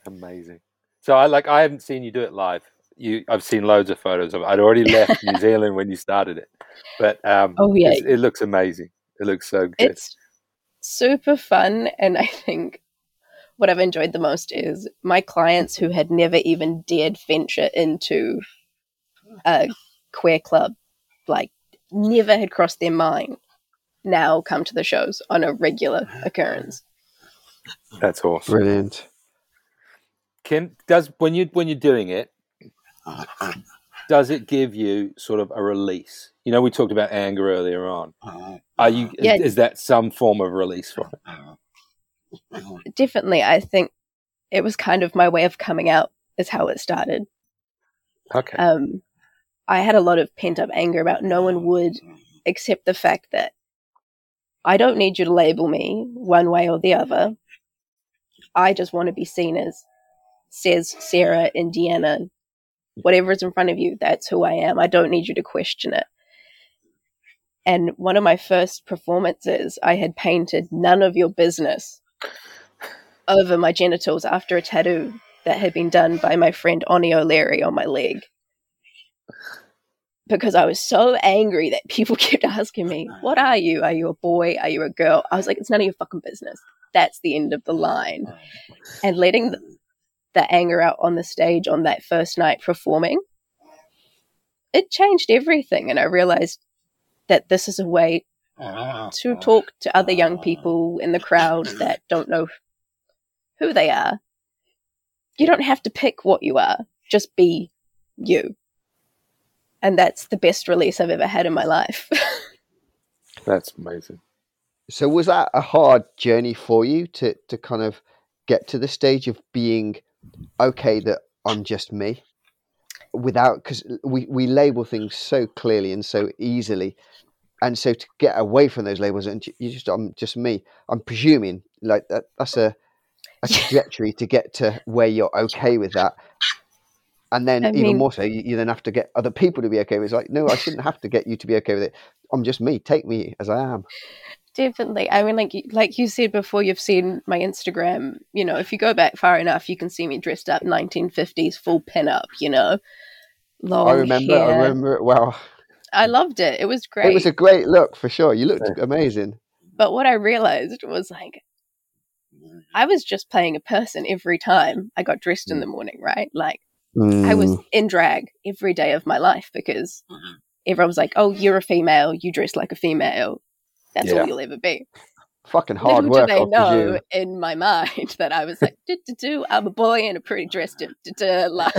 amazing so i like i haven't seen you do it live you i've seen loads of photos of it. I'd already left new zealand when you started it. But um Oh yeah, it looks amazing. It looks so good. It's super fun and i think what i've enjoyed the most is my clients who had never even dared venture into a queer club like never had crossed their mind now come to the shows on a regular occurrence. That's awesome. Brilliant. Can does when you when you're doing it, does it give you sort of a release? You know, we talked about anger earlier on. Are you? Yeah. Is, that some form of release for it? definitely i think it was kind of my way of coming out is how it started Okay. um, I had a lot of pent up anger about no one would accept the fact that I don't need you to label me one way or the other. I just want to be seen as says Sarah, Indiana, whatever is in front of you, that's who I am. I don't need you to question it. And one of my first performances, I had painted none of your business over my genitals after a tattoo that had been done by my friend Oni O'Leary on my leg. because I was so angry that people kept asking me, What are you? Are you a boy? Are you a girl? I was like, It's none of your fucking business. That's the end of the line. Oh and letting the, the anger out on the stage on that first night performing, it changed everything. And I realized that this is a way to talk to other young people in the crowd that don't know who they are. You don't have to pick what you are, just be you. And that's the best release I've ever had in my life. That's amazing. So was that a hard journey for you to to kind of get to the stage of being okay that I'm just me without because we we label things so clearly and so easily. And so to get away from those labels and you just I'm just me. I'm presuming like that that's a a trajectory to get to where you're okay with that. And then I even mean- more so you, you then have to get other people to be okay with it. it's like no I shouldn't have to get you to be okay with it. I'm just me. Take me as I am Definitely. I mean, like you- like you said before, you've seen my Instagram. You know, if you go back far enough, you can see me dressed up 1950s full pinup. You know, long I remember I remember it well I loved it. It was great. it was a great look for sure you looked amazing but what I realized was like, I was just playing a person every time I got dressed in the morning. Right? Like I was Mm. in drag every day of my life because everyone was like, "Oh, you're a female. You dress like a female. That's Yeah. all you'll ever be." fucking hard Little work do they know presume. in my mind that I was like, do, do, do, I'm a boy in a pretty dress, do, do, do, like,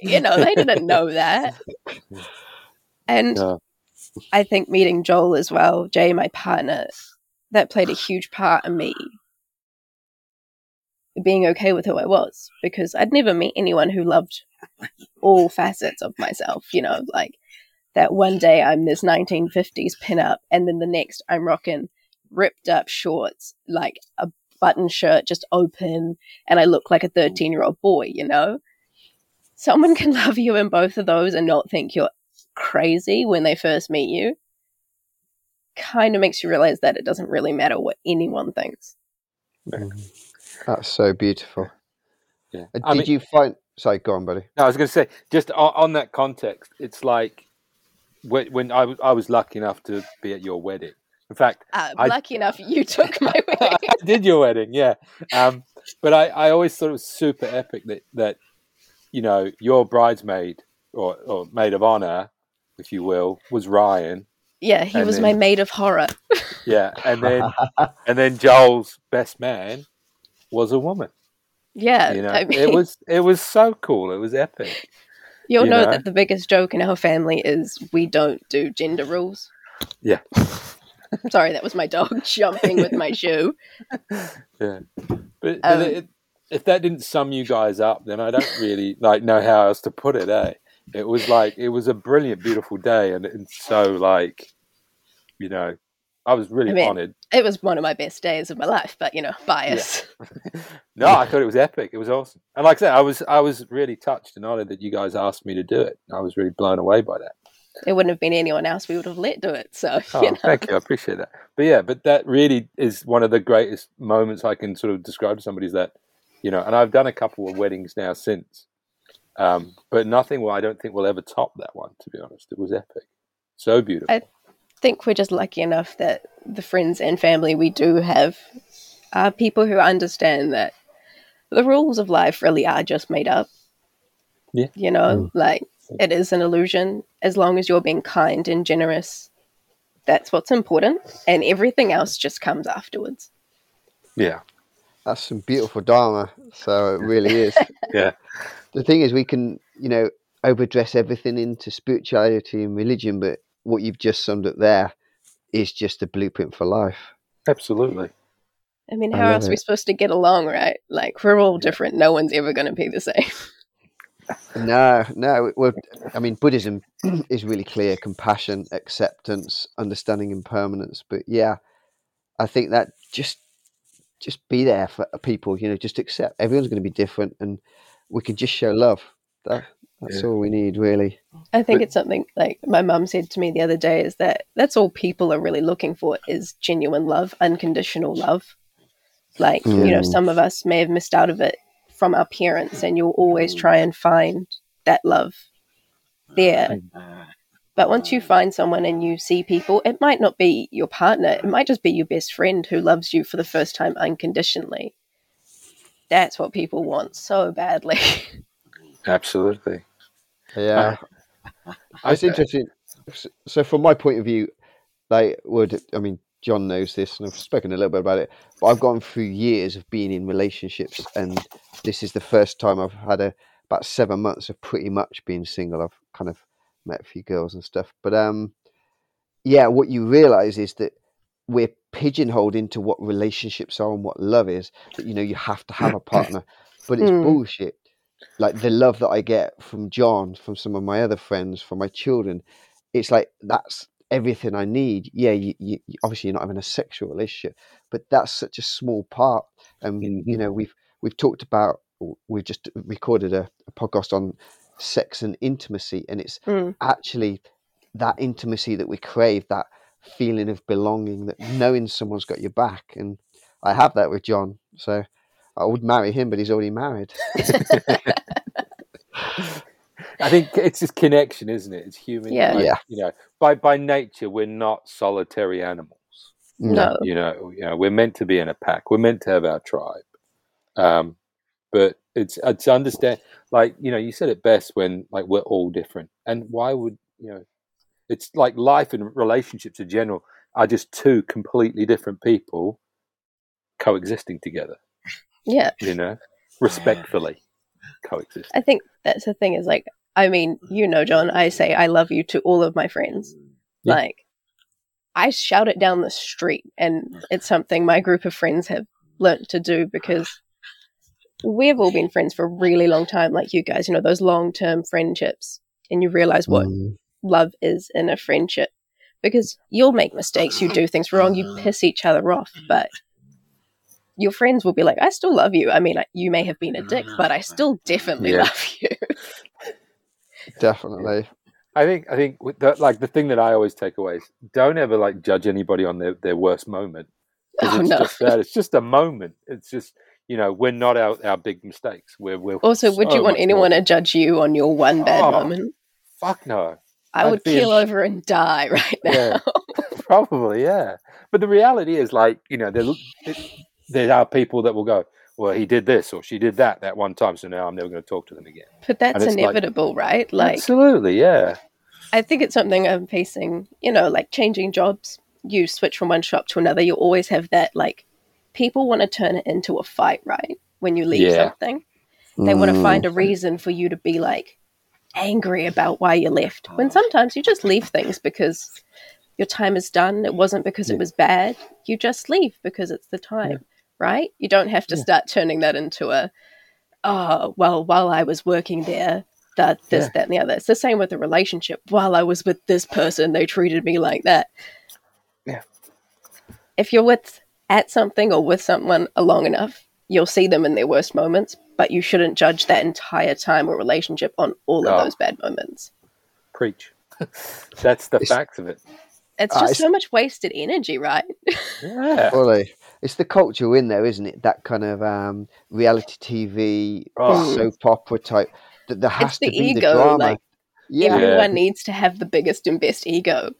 you know, they didn't know that. And Yeah. I think meeting Joel as well, Jay, my partner, that played a huge part in me being okay with who I was because I'd never met anyone who loved all facets of myself, you know, like that one day I'm this 1950s pinup and then the next I'm rocking ripped up shorts, like a button shirt just open and I look like a 13 year old boy, you know? Someone can love you in both of those and not think you're crazy when they first meet you. Kind of makes you realize that it doesn't really matter what anyone thinks. That's so beautiful. yeah. Uh, I Did mean, you find? Sorry, go on, buddy. No, I was going to say, just on, on that context, it's like when, when I, was- I was lucky enough to be at your wedding. In fact, Uh, I- lucky enough, you took my wedding. I did your wedding, yeah. Um, but I, I always thought it was super epic that, that you know, your bridesmaid or, or maid of honor, if you will, was Ryan. yeah, he was then- my maid of horror. Yeah. And then and then Joel's best man was a woman. Yeah, You know, I mean, it was it was so cool. It was epic. You'll you know, know. that the biggest joke in our family is we don't do gender rules. Yeah. Sorry, that was my dog jumping with my shoe. Yeah. But, but Um, it, if that didn't sum you guys up, then I don't really like know how else to put it. Eh? It was like it was a brilliant, beautiful day, and, and so like, you know, I was really I mean- honoured. It was one of my best days of my life, but you know, bias. No, I thought it was epic. It was awesome, and like I said, I was I was really touched and honoured that you guys asked me to do it. I was really blown away by that. It wouldn't have been anyone else we would have let do it. So, Oh, you know. thank you. I appreciate that. But yeah, but that really is one of the greatest moments I can sort of describe to somebody is that, you know, and I've done a couple of weddings now since, um, but nothing well, I don't think will ever top that one, to be honest. It was epic. So beautiful. I- think we're just lucky enough that the friends and family we do have are people who understand that the rules of life really are just made up. Yeah. You know, mm. like it is an illusion. As long as you're being kind and generous, that's what's important. And everything else just comes afterwards. yeah. That's some beautiful dharma. So it really is. Yeah. the thing is, we can, you know, overdress everything into spirituality and religion, but what you've just summed up there is just a blueprint for life. Absolutely. I mean, how love else are we supposed to get along, right? Like, we're all different. No one's ever going to be the same. No, no. Well, I mean, Buddhism is really clear: compassion, acceptance, understanding impermanence. But yeah, I think that just just be there for people. You know, just accept everyone's going to be different, and we can just show love. That that's Yeah. all we need, really. I think But- it's something like my mum said to me the other day is that that's all people are really looking for is genuine love, unconditional love. Like, you know, Mm. some of us may have missed out of it from our parents, and you'll always try and find that love there. But once you find someone and you see people, it might not be your partner, it might just be your best friend who loves you for the first time unconditionally. That's what people want so badly. Absolutely. Yeah, it's interesting. So, from my point of view, like, would I mean, John knows this, and I've spoken a little bit about it. But I've gone through years of being in relationships, and this is the first time I've had a about seven months of pretty much being single. I've kind of met a few girls and stuff, but um, yeah, what you realize is that we're pigeonholed into what relationships are and what love is. That you know you have to have a partner, but it's Mm. bullshit. Like the love that I get from John, from some of my other friends, from my children, it's like that's everything I need. Yeah, you, you, you- obviously you're not having a sexual relationship, but that's such a small part. And you Mhm. know we've we've talked about we've just recorded a, a podcast on sex and intimacy, and it's Mm. actually that intimacy that we crave, that feeling of belonging, that knowing someone's got your back. And I have that with John. So I would marry him, but he's already married. I think it's just connection, isn't it? It's human. Yeah. like, Yeah. You know, by by nature, we're not solitary animals. No. You know, you know, we're meant to be in a pack. We're meant to have our tribe. Um, but it's it's understand like you know you said it best when like we're all different, and why would you know? It's like life and relationships in general are just two completely different people coexisting together. Yeah. You know, respectfully coexist. I think that's the thing is like, I mean, you know, John, I say I love you to all of my friends. Yeah. Like, I shout it down the street, and it's something my group of friends have learnt to do because we've all been friends for a really long time, like you guys, you know, those long term friendships, and you realize what Mm. love is in a friendship because you'll make mistakes, you do things wrong, you piss each other off, but your friends will be like, I still love you. I mean, I- you may have been a dick, mm, but I still definitely Yeah. love you. Definitely. I think I think with the, like the thing that I always take away is don't ever like judge anybody on their, their worst moment. Oh, it's no. just that. It's just a moment. It's just you know we're not our, our big mistakes. We're we're Also, would you want anyone more- to judge you on your one bad Oh, moment? Fuck no. I I'd would be keel in- over and die right now. Yeah. Probably yeah. But the reality is like you know there it, there are people that will go. Well, he did this or she did that that one time, so now I'm never going to talk to them again. But that's it's like- inevitable, right? Like, Absolutely, yeah. I think it's something I'm facing, you know, like changing jobs. You switch from one shop to another, you always have that, like, people want to turn it into a fight, right? When you leave Yeah. something, they want to Mm. find a reason for you to be, like, angry about why you left. When sometimes you just leave things because your time is done. It wasn't because Yeah. it was bad. You just leave because it's the time, right? You don't have to Yeah. start turning that into a, oh, well, while I was working there, that, this, Yeah. that, and the other. It's the same with a relationship. While I was with this person, they treated me like that. Yeah. If you're with at something or with someone long enough, you'll see them in their worst moments, but you shouldn't judge that entire time or relationship on all of those bad moments. Preach. That's the It's- facts of it. It's just it's- so much wasted energy, right? Yeah. Fully. It's the culture in there, isn't it? That kind of um, reality TV, Oh. soap opera type. That there has it's the to be ego. the drama. like yeah, everyone needs to have the biggest and best ego.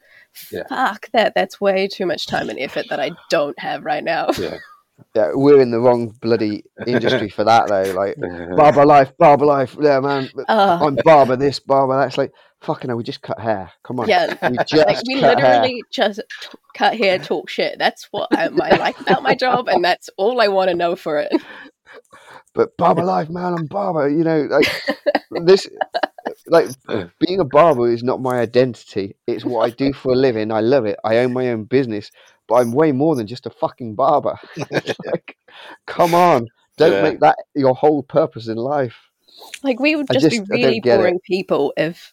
Yeah. Fuck that. That's way too much time and effort that I don't have right now. Yeah. yeah, we're in the wrong bloody industry for that though. Like Yeah. barber life, barber life. Yeah, man. Uh, I'm barber this, barber that. It's like fucking hell. We just cut hair. Come on. yeah. We just Like we cut hair. literally just t- cut hair, talk shit. That's what I, I like about my job, and that's all I want to know for it. But barber life, man. I'm barber. You know, like this. Like being a barber is not my identity. It's what I do for a living. I love it. I own my own business, but I'm way more than just a fucking barber. Like, come on, don't Yeah. make that your whole purpose in life. Like we would just, just- be really get it. boring people if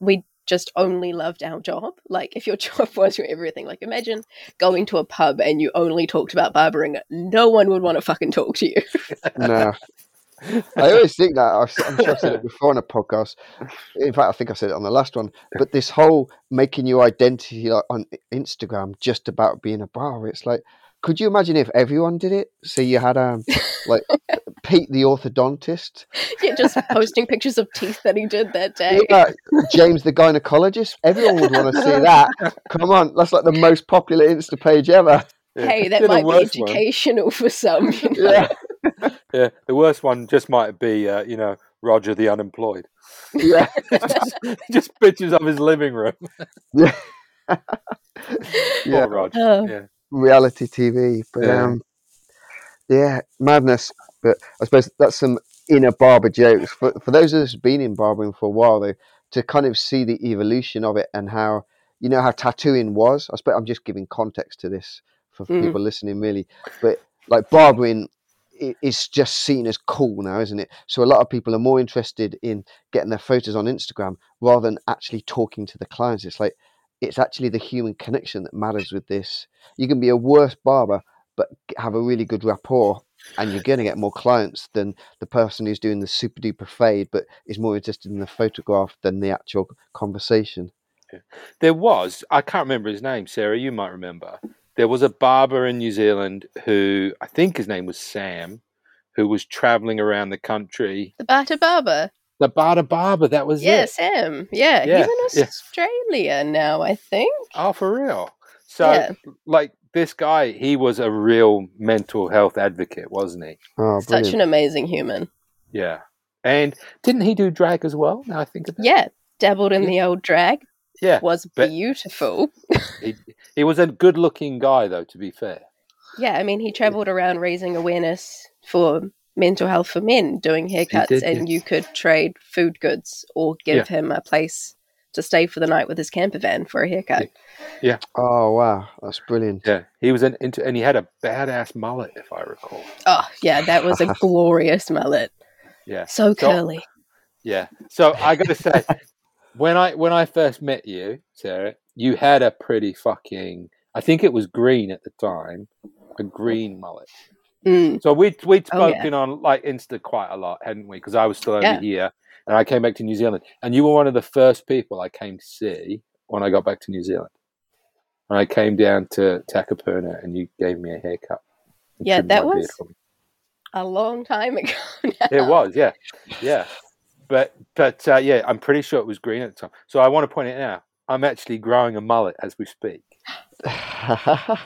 we just only loved our job. Like if your job was your everything. Like imagine going to a pub and you only talked about barbering. No one would want to fucking talk to you. No. I always think that I've, I'm sure I've said it before on a podcast. In fact, I think I said it on the last one. But this whole making your identity like, on Instagram just about being a barber, it's like, could you imagine if everyone did it? So you had um, like Pete the orthodontist. Yeah, just posting pictures of teeth that he did that day. Yeah, James the gynecologist. Everyone would want to see that. Come on, that's like the most popular Insta page ever. Yeah. Hey, that The might be worst one- educational for some. You know? Yeah, Yeah, the worst one just might be, uh, you know, Roger the unemployed. yeah, just, just pictures of his living room. yeah. Poor Roger. Oh. Yeah. reality TV. But Yeah. um, yeah, madness. But I suppose that's some inner barber jokes for for those of us who've been in barbering for a while, though, to kind of see the evolution of it and how you know how tattooing was. I suppose I'm just giving context to this for Mm. people listening, really. But like barbering. is just seen as cool now, isn't it? So a lot of people are more interested in getting their photos on Instagram rather than actually talking to the clients. It's like it's actually the human connection that matters with this you can be a worse barber but have a really good rapport and you're going to get more clients than the person who's doing the super duper fade but is more interested in the photograph than the actual conversation There was, I can't remember his name, Sarah, you might remember. There was a barber in New Zealand who, I think his name was Sam, who was traveling around the country. The Bata Barber. The Bada Barber, that was Yeah, it. Sam. Yeah, Yeah, he's in yeah. Australia now, I think. Oh, for real? So, Yeah. like, this guy, he was a real mental health advocate, wasn't he? oh Such an amazing human. Yeah. And didn't he do drag as well? Now I think about it. Yeah, dabbled in the old drag. Yeah. Was beautiful. He, he was a good looking guy, though, to be fair. Yeah, I mean, he traveled around raising awareness for mental health for men, doing haircuts, did, and yeah. you could trade food goods or give him a place to stay for the night with his camper van for a haircut. Yeah. Oh wow that's brilliant Yeah. He was an into, and he had a badass mullet, if I recall. Oh, yeah, that was a glorious mullet. Yeah. So So- curly. Yeah. So I got to say, when I when I first met you, Sarah, you had a pretty fucking. I think it was green at the time, a green mullet. Mm. So we'd we'd Oh, yeah. spoken on like Insta quite a lot, hadn't we? Because I was still over Yeah. here, and I came back to New Zealand, and you were one of the first people I came to see when I got back to New Zealand. And I came down to Takapuna, and you gave me a haircut. Yeah, that was- A long time ago now. It was, yeah, yeah. But but uh, yeah, I'm pretty sure it was green at the time. So I want to point it out. I'm actually growing a mullet as we speak.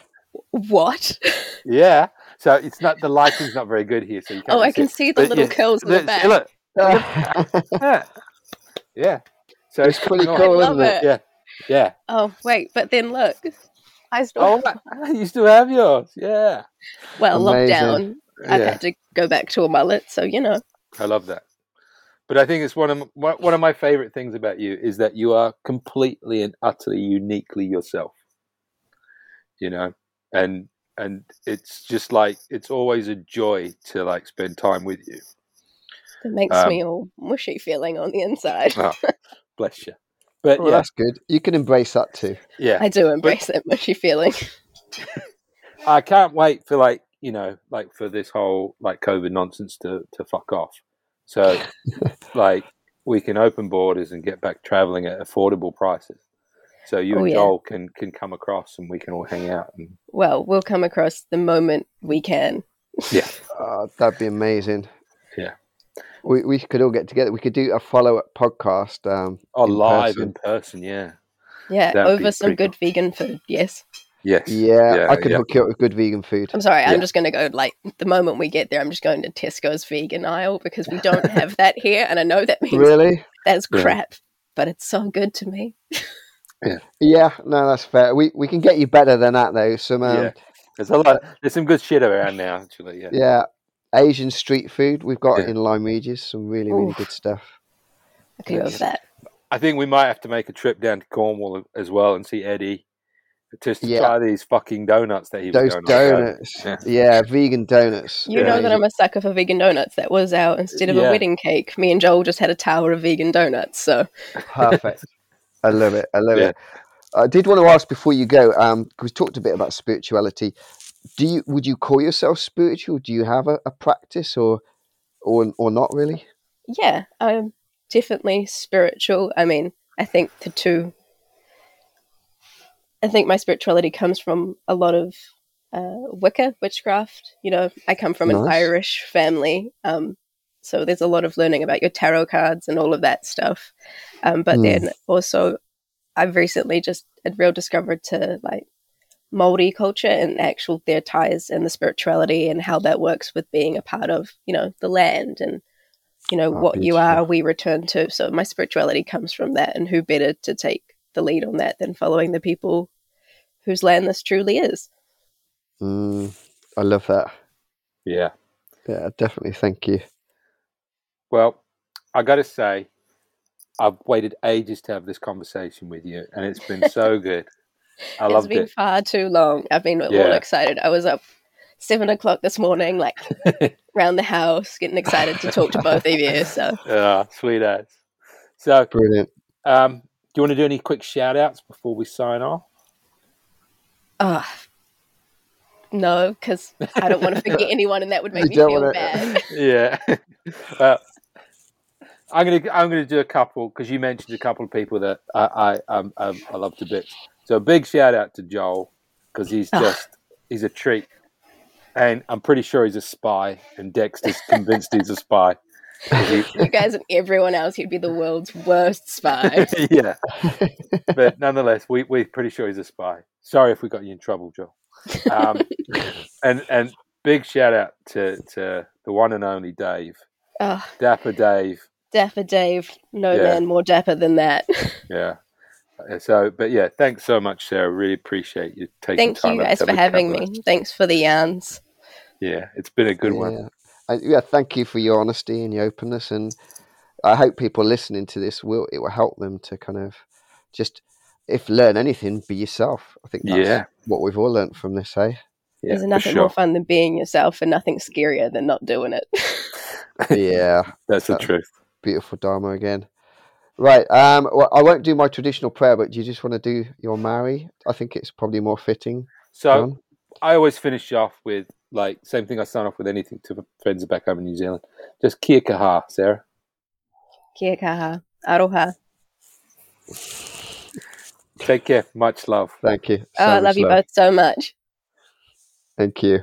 What? Yeah. So it's not the lighting's not very good here, so you can't. Oh, I can it. see the But little yeah, curls in the back. see, Look, yeah, yeah. So it's pretty hang on. cool love isn't it it. Yeah, yeah. Oh, wait, but then look. I still, Oh, you still have yours? Yeah. well, Amazing. lockdown. I've yeah. had to go back to a mullet, so you know. I love that. But I think it's one of m- one one of my favorite things about you is that you are completely and utterly uniquely yourself. You know, and and it's just like it's always a joy to like spend time with you. It makes Um, me all mushy feeling on the inside. Oh, bless you. But well yeah, that's good you can embrace that too yeah, I do embrace that mushy feeling. I can't wait for like you know like for this whole like COVID nonsense to to fuck off. So like we can open borders and get back traveling at affordable prices. So you Oh, and yeah. Joel can can come across and we can all hang out and Well, we'll come across the moment we can. yeah. Oh, that'd be amazing. Yeah. We we could all get together. We could do a follow up podcast. Um, Oh, in live person. in person, yeah. Yeah, That'd over some pretty good vegan food. Yes. Yes. yeah, Yeah, I could yeah. hook you up with good vegan food. I'm sorry, Yeah. I'm just going to go like the moment we get there, I'm just going to Tesco's vegan aisle because we don't have that here. And I know that means Really? that's Yeah. crap, but it's so good to me. Yeah, no, that's fair. We we can get you better than that though. Some um, yeah. There's a lot there's some good shit around now, actually, yeah. yeah, Asian street food. We've got Yeah. in Lyme Regis some really really Oof. good stuff. I could love that. I think we might have to make a trip down to Cornwall as well and see Eddie. Just to Yeah. try these fucking donuts that he was Those going on donuts, Yeah. yeah. vegan donuts. You Yeah. know that I'm a sucker for vegan donuts. That was our instead of Yeah. a wedding cake, me and Joel just had a tower of vegan donuts. So Perfect. I love it. I love Yeah. it. I did want to ask before you go, um, 'cause we talked a bit about spirituality. Do you would you call yourself spiritual? Do you have a, a practice or or or not really? yeah, I'm definitely spiritual. I mean, I think the two. I think my spirituality comes from a lot of uh, Wicca witchcraft. You know, I come from an Irish family, um, so there's a lot of learning about your tarot cards and all of that stuff. Um, but Hmm. then also, I've recently just had real discovered to like Maori culture and actual their ties and the spirituality and how that works with being a part of you know the land and you know Oh, what you are we return to. So my spirituality comes from that, and who better to take the lead on that than following the people whose land this truly is. Mm, I love that. Yeah. Yeah, definitely. Thank you. Well, I got to say, I've waited ages to have this conversation with you, and it's been so good. I it's loved been it. far too long. I've been all Yeah. excited. I was up seven o'clock this morning, like around the house, getting excited to talk to both of you. So Ah, sweet ass. So, Brilliant. um, do you want to do any quick shout outs before we sign off? uh, no, because I don't want to forget anyone, and that would make You me feel wanna- bad. yeah. well, I'm gonna I'm gonna do a couple because you mentioned a couple of people that I I um, um, I love to bits. So a big shout out to Joel because he's Ah. just he's a treat, and I'm pretty sure he's a spy, and Dexter's convinced he's a spy. he- You guys and everyone else, he'd be the world's worst spy. yeah, but nonetheless, we we're pretty sure he's a spy. Sorry if we got you in trouble, Joel. Um, and and big shout out to to the one and only Dave, Oh, Dapper Dave. dapper Dave, no Yeah. man more dapper than that. Yeah. Uh, So, but yeah, thanks so much, Sarah. Really appreciate you taking Thank time Thank you guys for having chat with me. Thanks for the yarns. Yeah, it's been a good one. Yeah. I, yeah, thank you for your honesty and your openness, and I hope people listening to this will it will help them to kind of just if learn anything, be yourself. I think that's Yeah. what we've all learned from this, hey? Yeah, There's nothing sure. more fun than being yourself, and nothing scarier than not doing it. yeah, That's the Uh, truth. beautiful Dharma again. Right, um, well, I won't do my traditional prayer, but do you just want to do your Maori? I think it's probably more fitting. So John? I always finish off with like same thing. I start off with anything to friends back home in New Zealand. Just kia kaha, Sarah. Kia kaha. Aroha. Take care. Much love. Thank you. Oh, I So love much you both so much. Thank you.